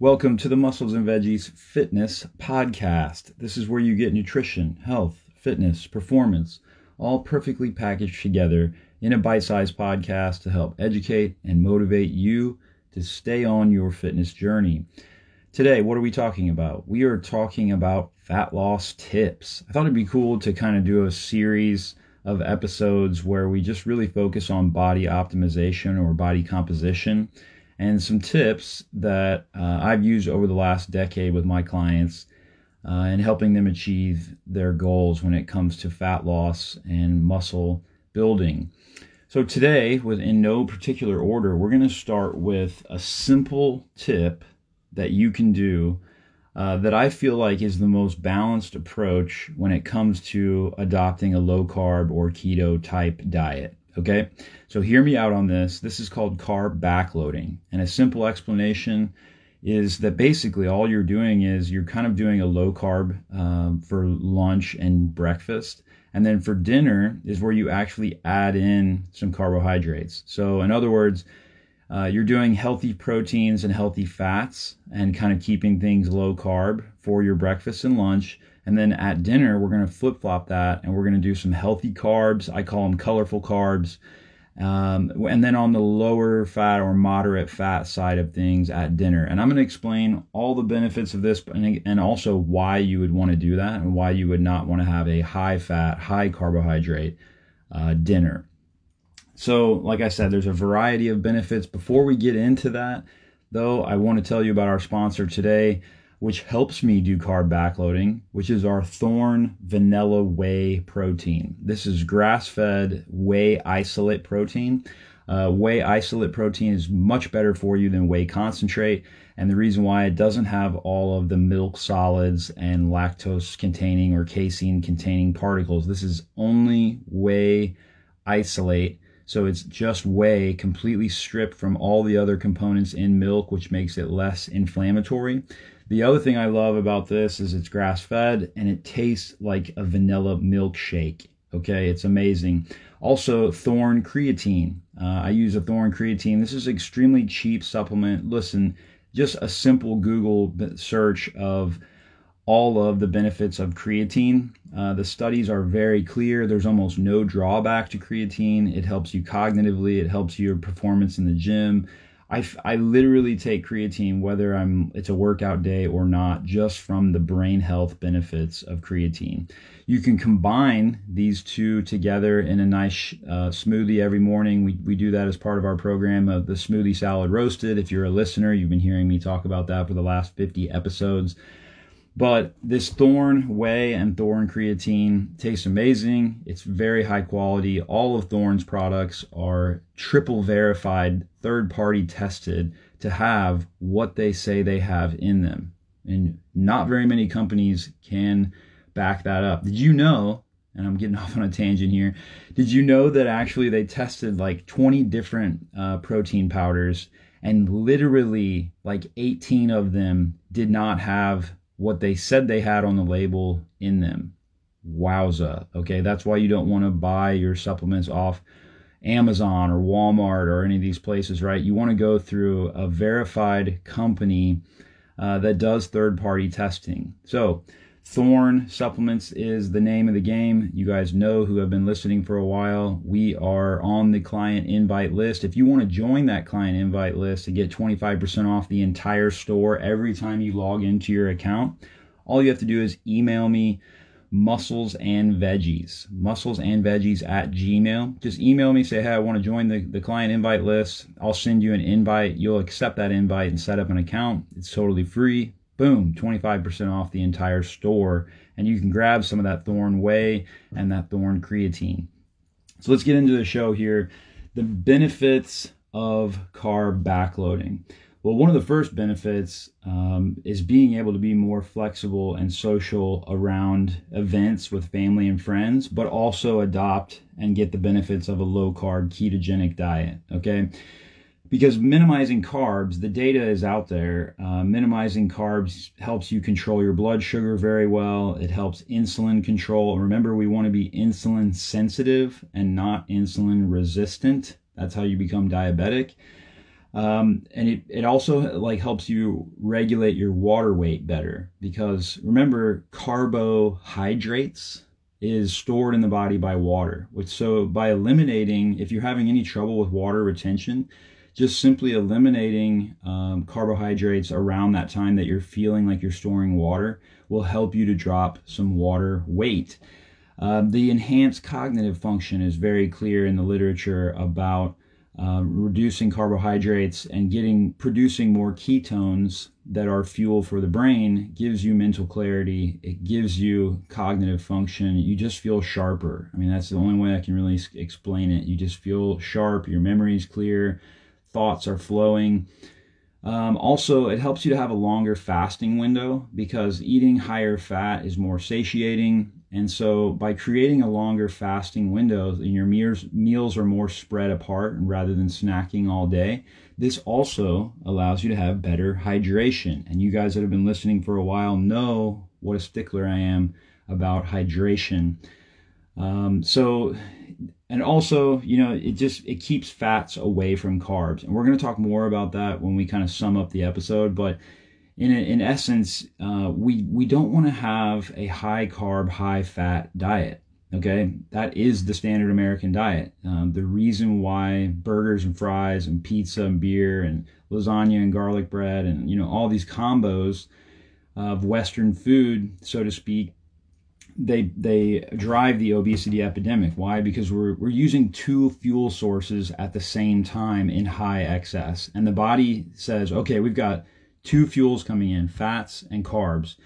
Welcome to the Muscles and Veggies Fitness Podcast. This is where you get nutrition, health, fitness, performance, all perfectly packaged together in a bite sized podcast to help educate and motivate you to stay on your fitness journey. Today, what are we talking about? We are talking about fat loss tips. I thought it'd be cool to kind of do a series of episodes where we just really focus on body optimization or body composition and some tips that uh, I've used over the last decade with my clients uh, and helping them achieve their goals when it comes to fat loss and muscle building. So today, with in no particular order, we're going to start with a simple tip that you can do uh, that I feel like is the most balanced approach when it comes to adopting a low carb or keto type diet. Okay, so hear me out on this. This is called carb backloading. And a simple explanation is that basically all you're doing is you're kind of doing a low carb um, for lunch and breakfast. And then for dinner is where you actually add in some carbohydrates. So, in other words, uh, you're doing healthy proteins and healthy fats and kind of keeping things low carb for your breakfast and lunch. And then at dinner, we're going to flip flop that and we're going to do some healthy carbs. I call them colorful carbs. Um, and then on the lower fat or moderate fat side of things at dinner. And I'm going to explain all the benefits of this and also why you would want to do that and why you would not want to have a high fat, high carbohydrate uh, dinner. So, like I said, there's a variety of benefits. Before we get into that, though, I want to tell you about our sponsor today which helps me do carb backloading, which is our Thorne Vanilla Whey protein. This is grass fed whey isolate protein. Uh, whey isolate protein is much better for you than whey concentrate. And the reason why it doesn't have all of the milk solids and lactose containing or casein containing particles. This is only whey isolate. So it's just whey completely stripped from all the other components in milk, which makes it less inflammatory. The other thing I love about this is it's grass fed and it tastes like a vanilla milkshake. Okay, it's amazing. Also, Thorne creatine. Uh, I use a Thorne creatine. This is extremely cheap supplement. Listen, just a simple Google search of all of the benefits of creatine. Uh, the studies are very clear. There's almost no drawback to creatine. It helps you cognitively. It helps your performance in the gym. I, I literally take creatine whether I'm it's a workout day or not just from the brain health benefits of creatine. You can combine these two together in a nice uh, smoothie every morning. We, we do that as part of our program of the smoothie salad roasted. If you're a listener, you've been hearing me talk about that for the last 50 episodes. But this Thorne Whey and Thorne Creatine tastes amazing. It's very high quality. All of Thorne's products are triple verified, third party tested to have what they say they have in them. And not very many companies can back that up. Did you know? And I'm getting off on a tangent here. Did you know that actually they tested like 20 different uh, protein powders and literally like 18 of them did not have what they said they had on the label in them. Wowza. Okay, that's why you don't want to buy your supplements off Amazon or Walmart or any of these places, right? You want to go through a verified company uh, that does third party testing. So, Thorne Supplements is the name of the game. You guys know who have been listening for a while. We are on the client invite list. If you want to join that client invite list to get 25% off the entire store every time you log into your account, all you have to do is email me muscles and veggies muscles and veggies at gmail just email me say hey i want to join the, the client invite list i'll send you an invite you'll accept that invite and set up an account it's totally free boom, 25% off the entire store. And you can grab some of that Thorne Whey and that Thorne Creatine. So let's get into the show here. The benefits of carb backloading. Well, one of the first benefits um, is being able to be more flexible and social around events with family and friends, but also adopt and get the benefits of a low carb ketogenic diet. Okay because minimizing carbs, the data is out there. Uh, minimizing carbs helps you control your blood sugar very well. It helps insulin control. Remember, we want to be insulin sensitive and not insulin resistant. That's how you become diabetic. Um, and it, it also like helps you regulate your water weight better because remember carbohydrates is stored in the body by water which so by eliminating if you're having any trouble with water retention just simply eliminating um, carbohydrates around that time that you're feeling like you're storing water will help you to drop some water weight. Um, the enhanced cognitive function is very clear in the literature about uh, reducing carbohydrates and getting producing more ketones that are fuel for the brain gives you mental clarity. It gives you cognitive function. You just feel sharper. I mean that's the only way i can really explain it. You just feel sharp. Your memory is clear thoughts are flowing um, also, it helps you to have a longer fasting window because eating higher fat is more satiating. And so, by creating a longer fasting window and your meals, meals are more spread apart rather than snacking all day, this also allows you to have better hydration. And you guys that have been listening for a while know what a stickler I am about hydration. Um, so, and also you know it just it keeps fats away from carbs. And we're going to talk more about that when we kind of sum up the episode but in in essence uh, we we don't want to have a high carb high fat diet okay? That is the standard american diet. Um, the reason why burgers and fries and pizza and beer and lasagna and garlic bread and you know all these combos of western food so to speak they they drive the obesity epidemic. Why? Because we're we're using two fuel sources at the same time in high excess, and the body says, okay, we've got two fuels coming in, fats and carbs.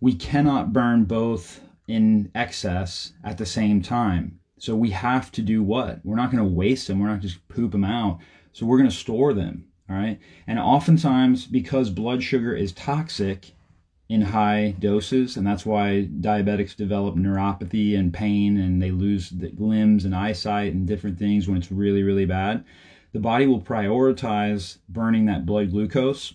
We cannot burn both in excess at the same time. So we have to do what? We're not going to waste them. We're not just poop them out. So we're going to store them. All right. And oftentimes, because blood sugar is toxic, in high doses, and that's why diabetics develop neuropathy and pain, and they lose the limbs and eyesight and different things when it's really, really bad. The body will prioritize burning that blood glucose,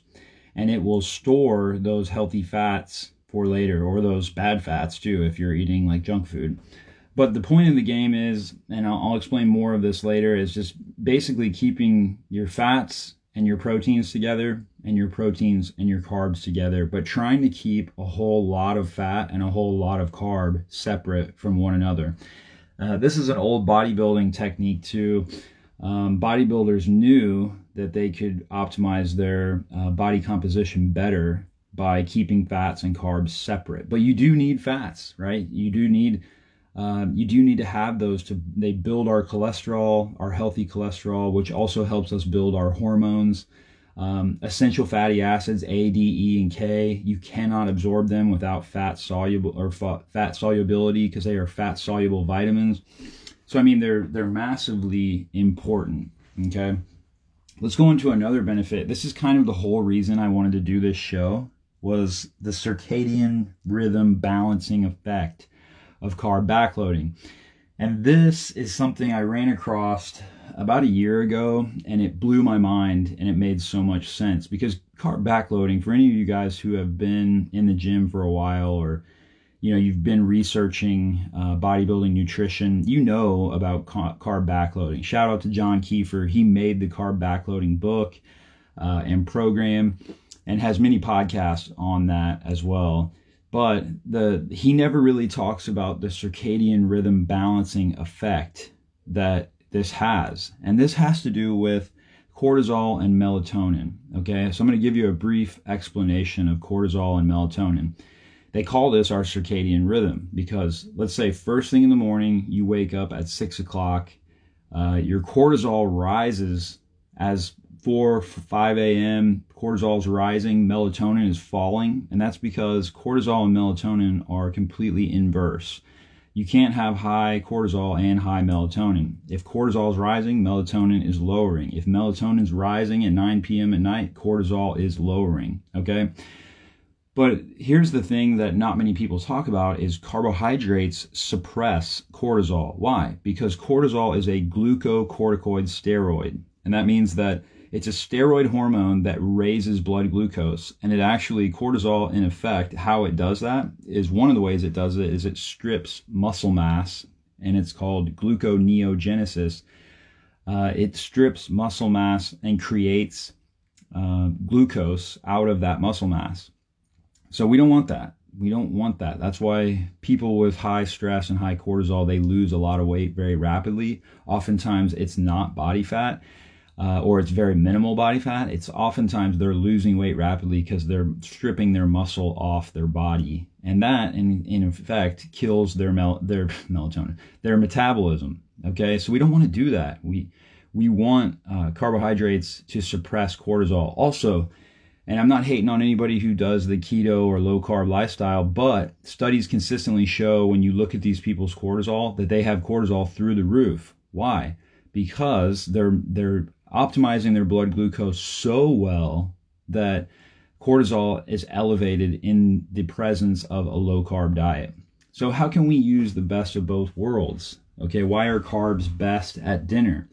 and it will store those healthy fats for later, or those bad fats too, if you're eating like junk food. But the point of the game is, and I'll, I'll explain more of this later, is just basically keeping your fats and your proteins together and your proteins and your carbs together, but trying to keep a whole lot of fat and a whole lot of carb separate from one another. Uh, this is an old bodybuilding technique too. Um, bodybuilders knew that they could optimize their uh, body composition better by keeping fats and carbs separate. But you do need fats, right? You do need um, you do need to have those to they build our cholesterol, our healthy cholesterol, which also helps us build our hormones. Um, essential fatty acids A, D, E, and K. You cannot absorb them without fat soluble or fat solubility because they are fat soluble vitamins. So I mean they're they're massively important. Okay, let's go into another benefit. This is kind of the whole reason I wanted to do this show was the circadian rhythm balancing effect of carb backloading. And this is something I ran across about a year ago and it blew my mind and it made so much sense. Because carb backloading for any of you guys who have been in the gym for a while or you know you've been researching uh, bodybuilding nutrition you know about carb backloading. Shout out to john kiefer. He made the carb backloading book uh, and program and has many podcasts on that as well but the he never really talks about the circadian rhythm balancing effect that this has and this has to do with cortisol and melatonin okay so i'm going to give you a brief explanation of cortisol and melatonin they call this our circadian rhythm because let's say first thing in the morning you wake up at six o'clock uh, your cortisol rises as 4, 5 a.m., cortisol is rising, melatonin is falling, and that's because cortisol and melatonin are completely inverse. You can't have high cortisol and high melatonin. If cortisol is rising, melatonin is lowering. If melatonin is rising at 9 p.m. at night, cortisol is lowering. Okay? But here's the thing that not many people talk about is carbohydrates suppress cortisol. Why? Because cortisol is a glucocorticoid steroid. And that means that it's a steroid hormone that raises blood glucose, and it actually cortisol in effect. How it does that is one of the ways it does it is it strips muscle mass, and it's called gluconeogenesis. uh, it strips muscle mass and creates uh, glucose out of that muscle mass. So we don't want that. We don't want that. That's why people with high stress and high cortisol they lose a lot of weight very rapidly. Oftentimes it's not body fat. Uh, or it's very minimal body fat, it's oftentimes they're losing weight rapidly because they're stripping their muscle off their body, and that, in, in effect, kills their mel- their melatonin, their metabolism. Okay, so we don't want to do that. We we want uh, carbohydrates to suppress cortisol. Also, and I'm not hating on anybody who does the keto or low carb lifestyle, but studies consistently show when you look at these people's cortisol that they have cortisol through the roof. Why? Because they're they're optimizing their blood glucose so well that cortisol is elevated in the presence of a low carb diet. So how can we use the best of both worlds? Okay, why are carbs best at dinner?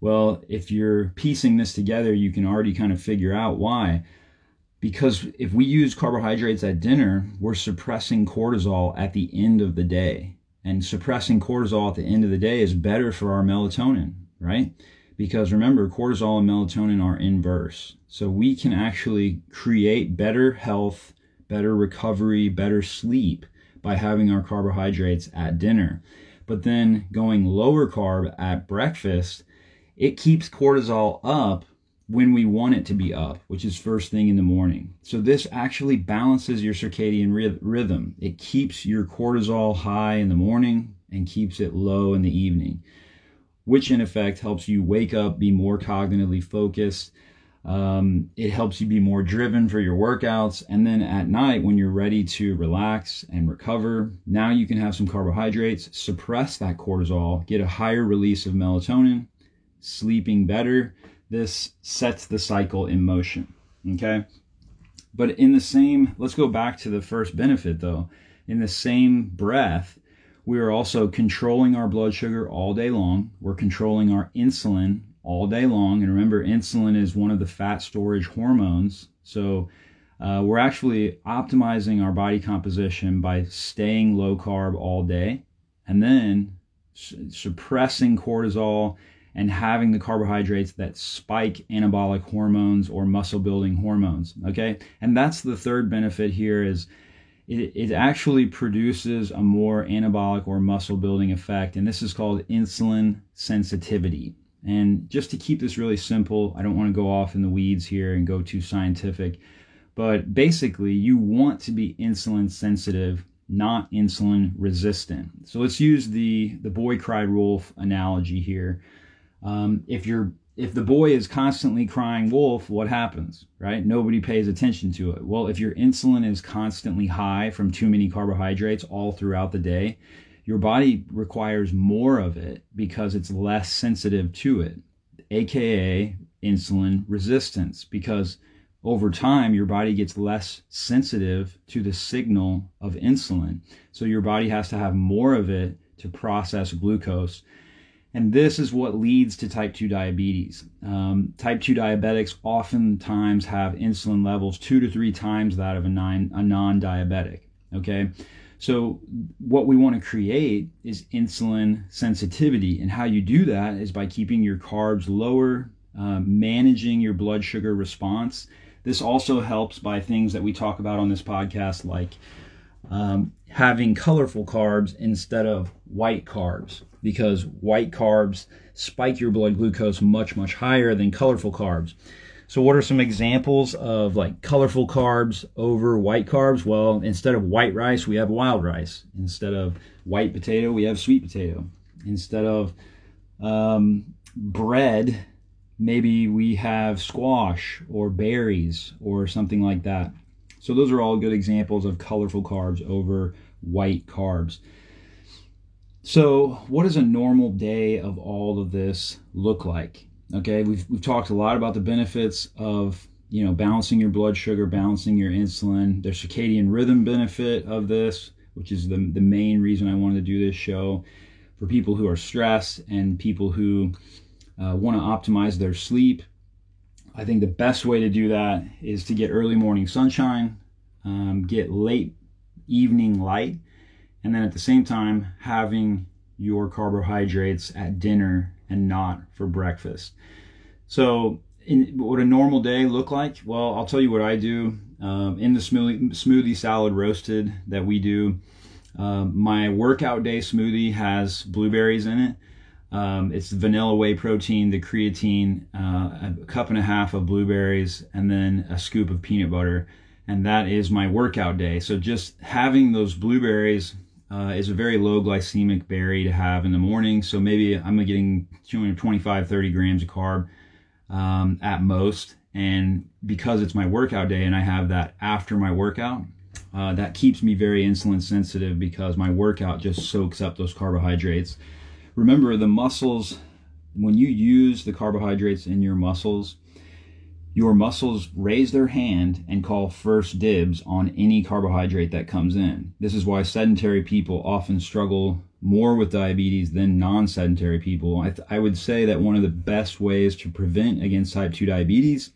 Well, if you're piecing this together, you can already kind of figure out why. Because if we use carbohydrates at dinner, we're suppressing cortisol at the end of the day. And suppressing cortisol at the end of the day is better for our melatonin, right? Because remember, cortisol and melatonin are inverse. So we can actually create better health, better recovery, better sleep by having our carbohydrates at dinner. But then going lower carb at breakfast, it keeps cortisol up when we want it to be up, which is first thing in the morning. So this actually balances your circadian rhythm. It keeps your cortisol high in the morning and keeps it low in the evening, which in effect helps you wake up, be more cognitively focused. Um, it helps you be more driven for your workouts. And then at night, when you're ready to relax and recover, now you can have some carbohydrates, suppress that cortisol, get a higher release of melatonin, sleeping better this sets the cycle in motion. Okay. But in the same, let's go back to the first benefit though. In the same breath, we are also controlling our blood sugar all day long. We're controlling our insulin all day long. And remember, insulin is one of the fat storage hormones. So uh, we're actually optimizing our body composition by staying low carb all day and then su- suppressing cortisol and having the carbohydrates that spike anabolic hormones or muscle building hormones okay and that's the third benefit here is it, it actually produces a more anabolic or muscle building effect and this is called insulin sensitivity. And just to keep this really simple i don't want to go off in the weeds here and go too scientific but basically you want to be insulin sensitive not insulin resistant. So let's use the the boy cried wolf analogy here. Um, if you're if the boy is constantly crying wolf, what happens, right? Nobody pays attention to it. Well, if your insulin is constantly high from too many carbohydrates all throughout the day, your body requires more of it because it's less sensitive to it, aka insulin resistance, because over time your body gets less sensitive to the signal of insulin. So your body has to have more of it to process glucose and this is what leads to type 2 diabetes. Um, type 2 diabetics oftentimes have insulin levels two to three times that of a, a non diabetic. Okay. So, what we want to create is insulin sensitivity. And how you do that is by keeping your carbs lower, uh, managing your blood sugar response. This also helps by things that we talk about on this podcast, like um, having colorful carbs instead of white carbs because white carbs spike your blood glucose much, much higher than colorful carbs. So, what are some examples of like colorful carbs over white carbs? Well, instead of white rice, we have wild rice. Instead of white potato, we have sweet potato. Instead of um, bread, maybe we have squash or berries or something like that. So, those are all good examples of colorful carbs over white carbs. So, what does a normal day of all of this look like? Okay, we've, we've talked a lot about the benefits of you know balancing your blood sugar, balancing your insulin, the circadian rhythm benefit of this, which is the, the main reason I wanted to do this show for people who are stressed and people who uh, want to optimize their sleep. I think the best way to do that is to get early morning sunshine, um, get late evening light and then at the same time having your carbohydrates at dinner and not for breakfast. So, in, what a normal day look like? Well, I'll tell you what I do. Um, in the smoothie, smoothie salad roasted that we do, um, my workout day smoothie has blueberries in it. Um, it's vanilla whey protein, the creatine, uh, a cup and a half of blueberries, and then a scoop of peanut butter. And that is my workout day. So just having those blueberries uh, is a very low glycemic berry to have in the morning. So maybe I'm getting 225, 30 grams of carb um, at most. And because it's my workout day and I have that after my workout, uh, that keeps me very insulin sensitive because my workout just soaks up those carbohydrates. Remember, the muscles, when you use the carbohydrates in your muscles, your muscles raise their hand and call first dibs on any carbohydrate that comes in. This is why sedentary people often struggle more with diabetes than non sedentary people. I, th- I, would say that one of the best ways to prevent against type 2 diabetes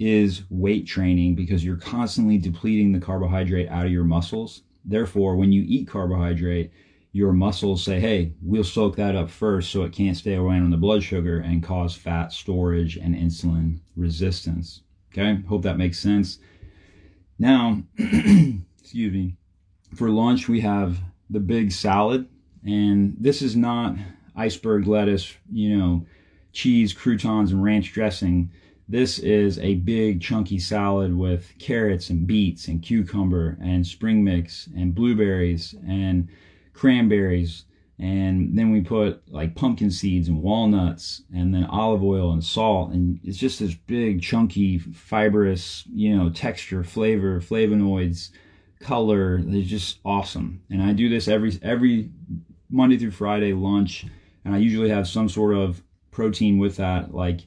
is weight training because you're constantly depleting the carbohydrate out of your muscles. Therefore, when you eat carbohydrate, your muscles say, hey, we'll soak that up first so it can't stay around in the blood sugar and cause fat storage and insulin resistance. Okay, hope that makes sense. Now, excuse me, for lunch we have the big salad, and this is not iceberg lettuce, you know, cheese, croutons, and ranch dressing. This is a big chunky salad with carrots and beets and cucumber and spring mix and blueberries and cranberries and then we put like pumpkin seeds and walnuts and then olive oil and salt and it's just this big chunky fibrous you know texture flavor flavonoids color it's just awesome. And i do this every every monday through friday lunch and i usually have some sort of protein with that like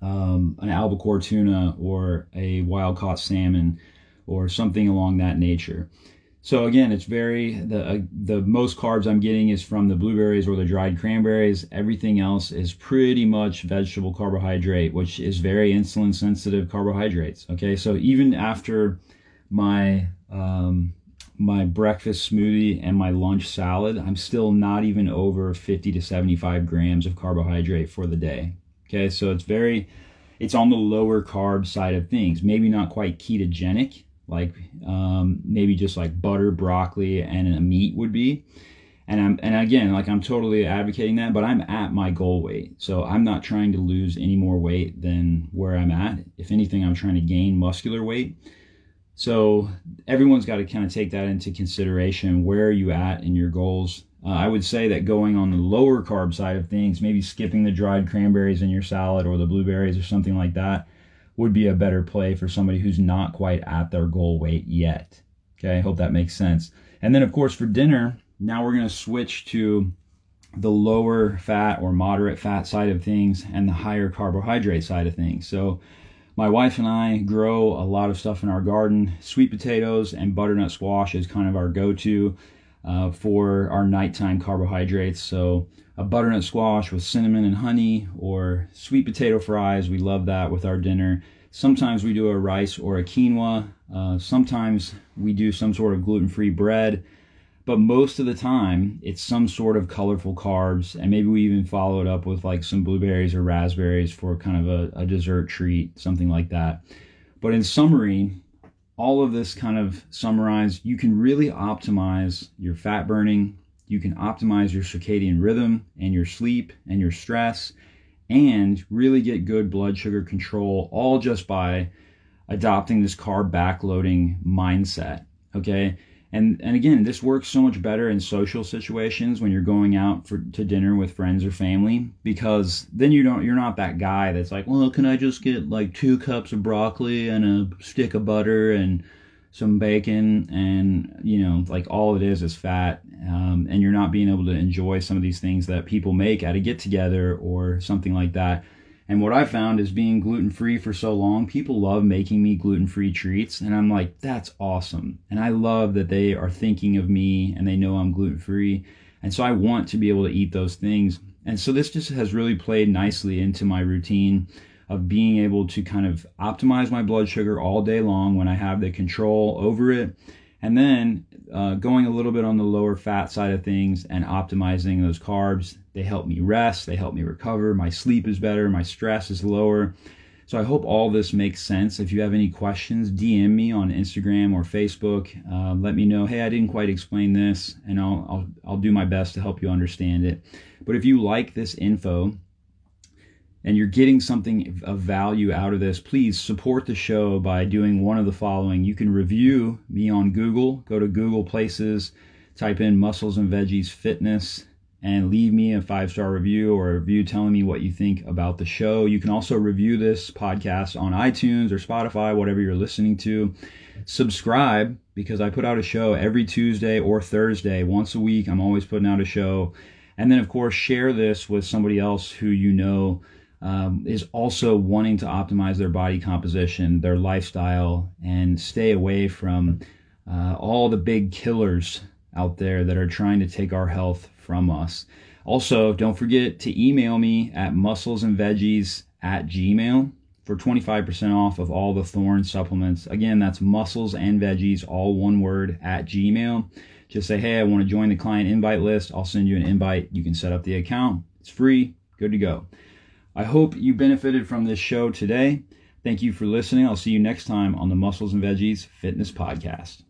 um, an albacore tuna or a wild caught salmon or something along that nature so again, it's very the uh, the most carbs I'm getting is from the blueberries or the dried cranberries. Everything else is pretty much vegetable carbohydrate, which is very insulin sensitive carbohydrates. Okay, so even after my um, my breakfast smoothie and my lunch salad, I'm still not even over 50 to 75 grams of carbohydrate for the day. Okay, so it's very it's on the lower carb side of things. Maybe not quite ketogenic like um, maybe just like butter, broccoli, and a meat would be. And I'm and again, like I'm totally advocating that, but I'm at my goal weight, so I'm not trying to lose any more weight than where I'm at. If anything, I'm trying to gain muscular weight. So everyone's got to kind of take that into consideration. Where are you at in your goals? Uh, I would say that going on the lower carb side of things, maybe skipping the dried cranberries in your salad or the blueberries or something like that, would be a better play for somebody who's not quite at their goal weight yet. Okay, I hope that makes sense. And then, of course, for dinner, now we're going to switch to the lower fat or moderate fat side of things and the higher carbohydrate side of things. So, my wife and I grow a lot of stuff in our garden. Sweet potatoes and butternut squash is kind of our go to uh, for our nighttime carbohydrates. So, a butternut squash with cinnamon and honey or sweet potato fries. We love that with our dinner. Sometimes we do a rice or a quinoa. Uh, sometimes we do some sort of gluten free bread. But most of the time, it's some sort of colorful carbs. And maybe we even follow it up with like some blueberries or raspberries for kind of a, a dessert treat, something like that. But in summary, all of this kind of summarized, you can really optimize your fat burning, you can optimize your circadian rhythm and your sleep and your stress and really get good blood sugar control all just by adopting this carb backloading mindset okay and and again this works so much better in social situations when you're going out for to dinner with friends or family because then you don't you're not that guy that's like well can i just get like two cups of broccoli and a stick of butter and some bacon? And you know like all it is is fat um, and you're not being able to enjoy some of these things that people make at a get together or something like that and what i found is being gluten free for so long people love making me gluten free treats and i'm like that's awesome and i love that they are thinking of me and they know i'm gluten free and so i want to be able to eat those things and so this just has really played nicely into my routine of being able to kind of optimize my blood sugar all day long when I have the control over it. And then uh, going a little bit on the lower fat side of things and optimizing those carbs. They help me rest, they help me recover. My sleep is better, my stress is lower. So I hope all this makes sense. If you have any questions, DM me on Instagram or Facebook. Uh, let me know, hey, I didn't quite explain this, and I'll, I'll, I'll do my best to help you understand it. But if you like this info, and you're getting something of value out of this, please support the show by doing one of the following. You can review me on Google. Go to Google Places, type in Muscles and Veggies Fitness, and leave me a five star review or a review telling me what you think about the show. You can also review this podcast on iTunes or Spotify, whatever you're listening to. Subscribe because I put out a show every Tuesday or Thursday, once a week. I'm always putting out a show. And then, of course, share this with somebody else who you know um, is also wanting to optimize their body composition, their lifestyle, and stay away from uh, all the big killers out there that are trying to take our health from us. Also, don't forget to email me at musclesandveggies at gmail for 25% off of all the Thorne supplements. Again, that's muscles and veggies, all one word, at gmail. Just say, hey, I want to join the client invite list. I'll send you an invite. You can set up the account. It's free. Good to go. I hope you benefited from this show today. Thank you for listening. I'll see you next time on the Muscles and Veggies Fitness Podcast.